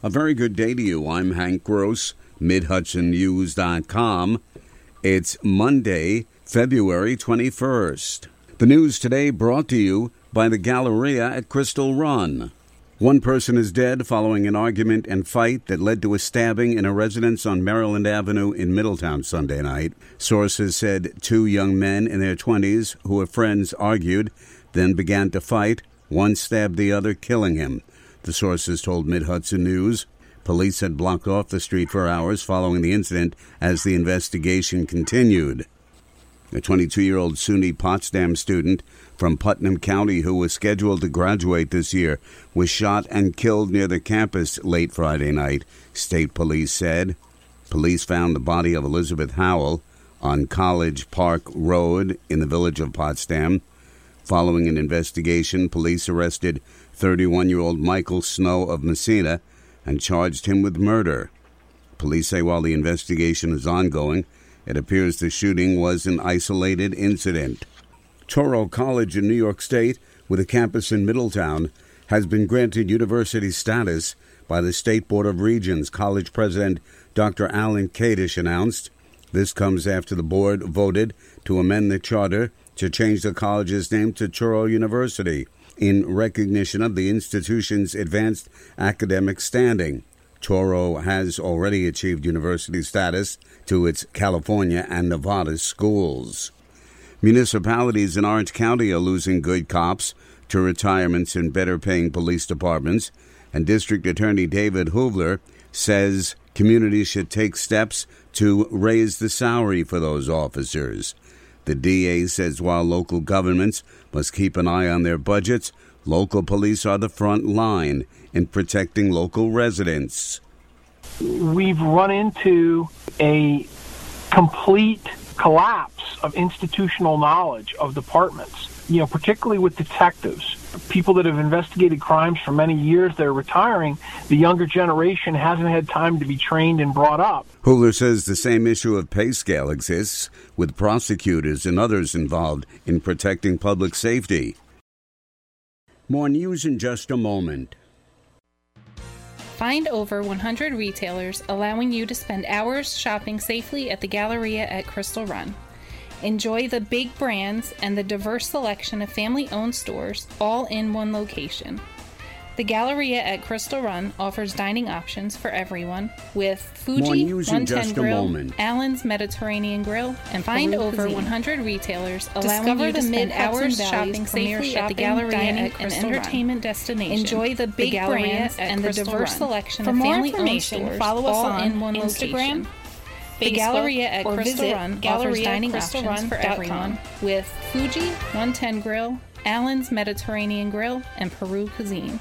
A very good day to you. I'm Hank Gross, MidHudsonNews.com. It's Monday, February 21st. The news today brought to you by the Galleria at Crystal Run. One person is dead following an argument and fight that led to a stabbing in a residence on Maryland Avenue in Middletown Sunday night. Sources said two young men in their 20s who were friends argued, then began to fight. One stabbed the other, killing him. The sources told Mid Hudson News. Police had blocked off the street for hours following the incident as the investigation continued. A 22 year old SUNY Potsdam student from Putnam County who was scheduled to graduate this year was shot and killed near the campus late Friday night, state police said. Police found the body of Elizabeth Howell on College Park Road in the village of Potsdam. Following an investigation, police arrested 31 year old Michael Snow of Massena and charged him with murder. Police say while the investigation is ongoing, it appears the shooting was an isolated incident. Touro College in New York State, with a campus in Middletown, has been granted university status by the State Board of Regents. College President Dr. Alan Kadish announced. This comes after the board voted to amend the charter to change the college's name to Touro University in recognition of the institution's advanced academic standing. Touro has already achieved university status to its California and Nevada schools. Municipalities in Orange County are losing good cops to retirements in better paying police departments, and District Attorney David Hoovler says communities should take steps to raise the salary for those officers. The DA says while local governments must keep an eye on their budgets, local police are the front line in protecting local residents. We've run into a complete collapse of institutional knowledge of departments, you know, particularly with detectives people that have investigated crimes for many years they're retiring the younger generation hasn't had time to be trained and brought up. Hoovler says the same issue of pay scale exists with prosecutors and others involved in protecting public safety. More news in just a moment. Find over 100 retailers allowing you to spend hours shopping safely at the Galleria at Crystal Run. Enjoy the big brands and the diverse selection of family owned stores all in one location. The Galleria at Crystal Run offers dining options for everyone with Fuji 110 Grill, Allen's Mediterranean Grill, and find Peru over cuisine. 100 retailers allowing Discover you to spend hours shopping safely at the Galleria and entertainment Run. destination. Enjoy the big the brands and the diverse Run. selection for of family-owned stores follow us all on in one Instagram, location. The Galleria at Crystal Run offers dining options for everyone with Fuji, 110 Grill, Allen's Mediterranean Grill, and Peru Cuisine.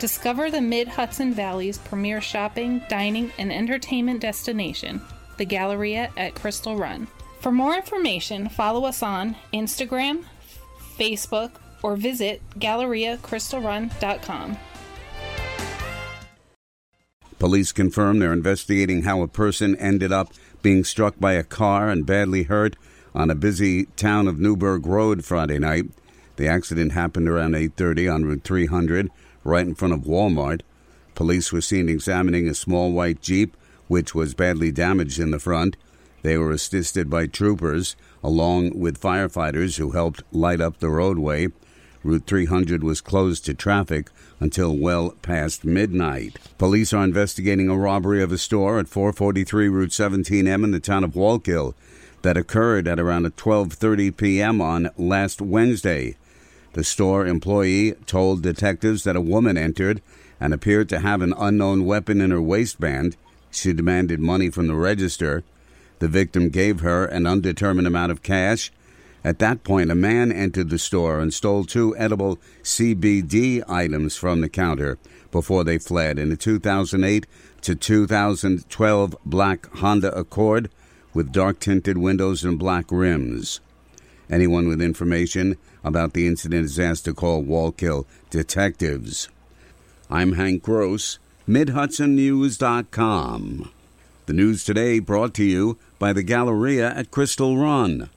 Discover the Mid Hudson Valley's premier shopping, dining, and entertainment destination, the Galleria at Crystal Run. For more information, follow us on Instagram, Facebook, or visit GalleriaCrystalRun.com. Police confirm they're investigating how a person ended up being struck by a car and badly hurt on a busy town of Newburgh Road Friday night. The accident happened around 8:30 on Route 300, right in front of Walmart. Police were seen examining a small white Jeep which was badly damaged in the front. They were assisted by troopers along with firefighters who helped light up the roadway. Route 300 was closed to traffic until well past midnight. Police are investigating a robbery of a store at 443 Route 17M in the town of Wallkill that occurred at around 12:30 p.m. on last Wednesday. The store employee told detectives that a woman entered and appeared to have an unknown weapon in her waistband. She demanded money from the register. The victim gave her an undetermined amount of cash at that point, a man entered the store and stole two edible CBD items from the counter before they fled in a 2008 to 2012 black Honda Accord with dark tinted windows and black rims. Anyone with information about the incident is asked to call Wallkill detectives. I'm Hank Gross, MidHudsonNews.com. The news today brought to you by the Galleria at Crystal Run.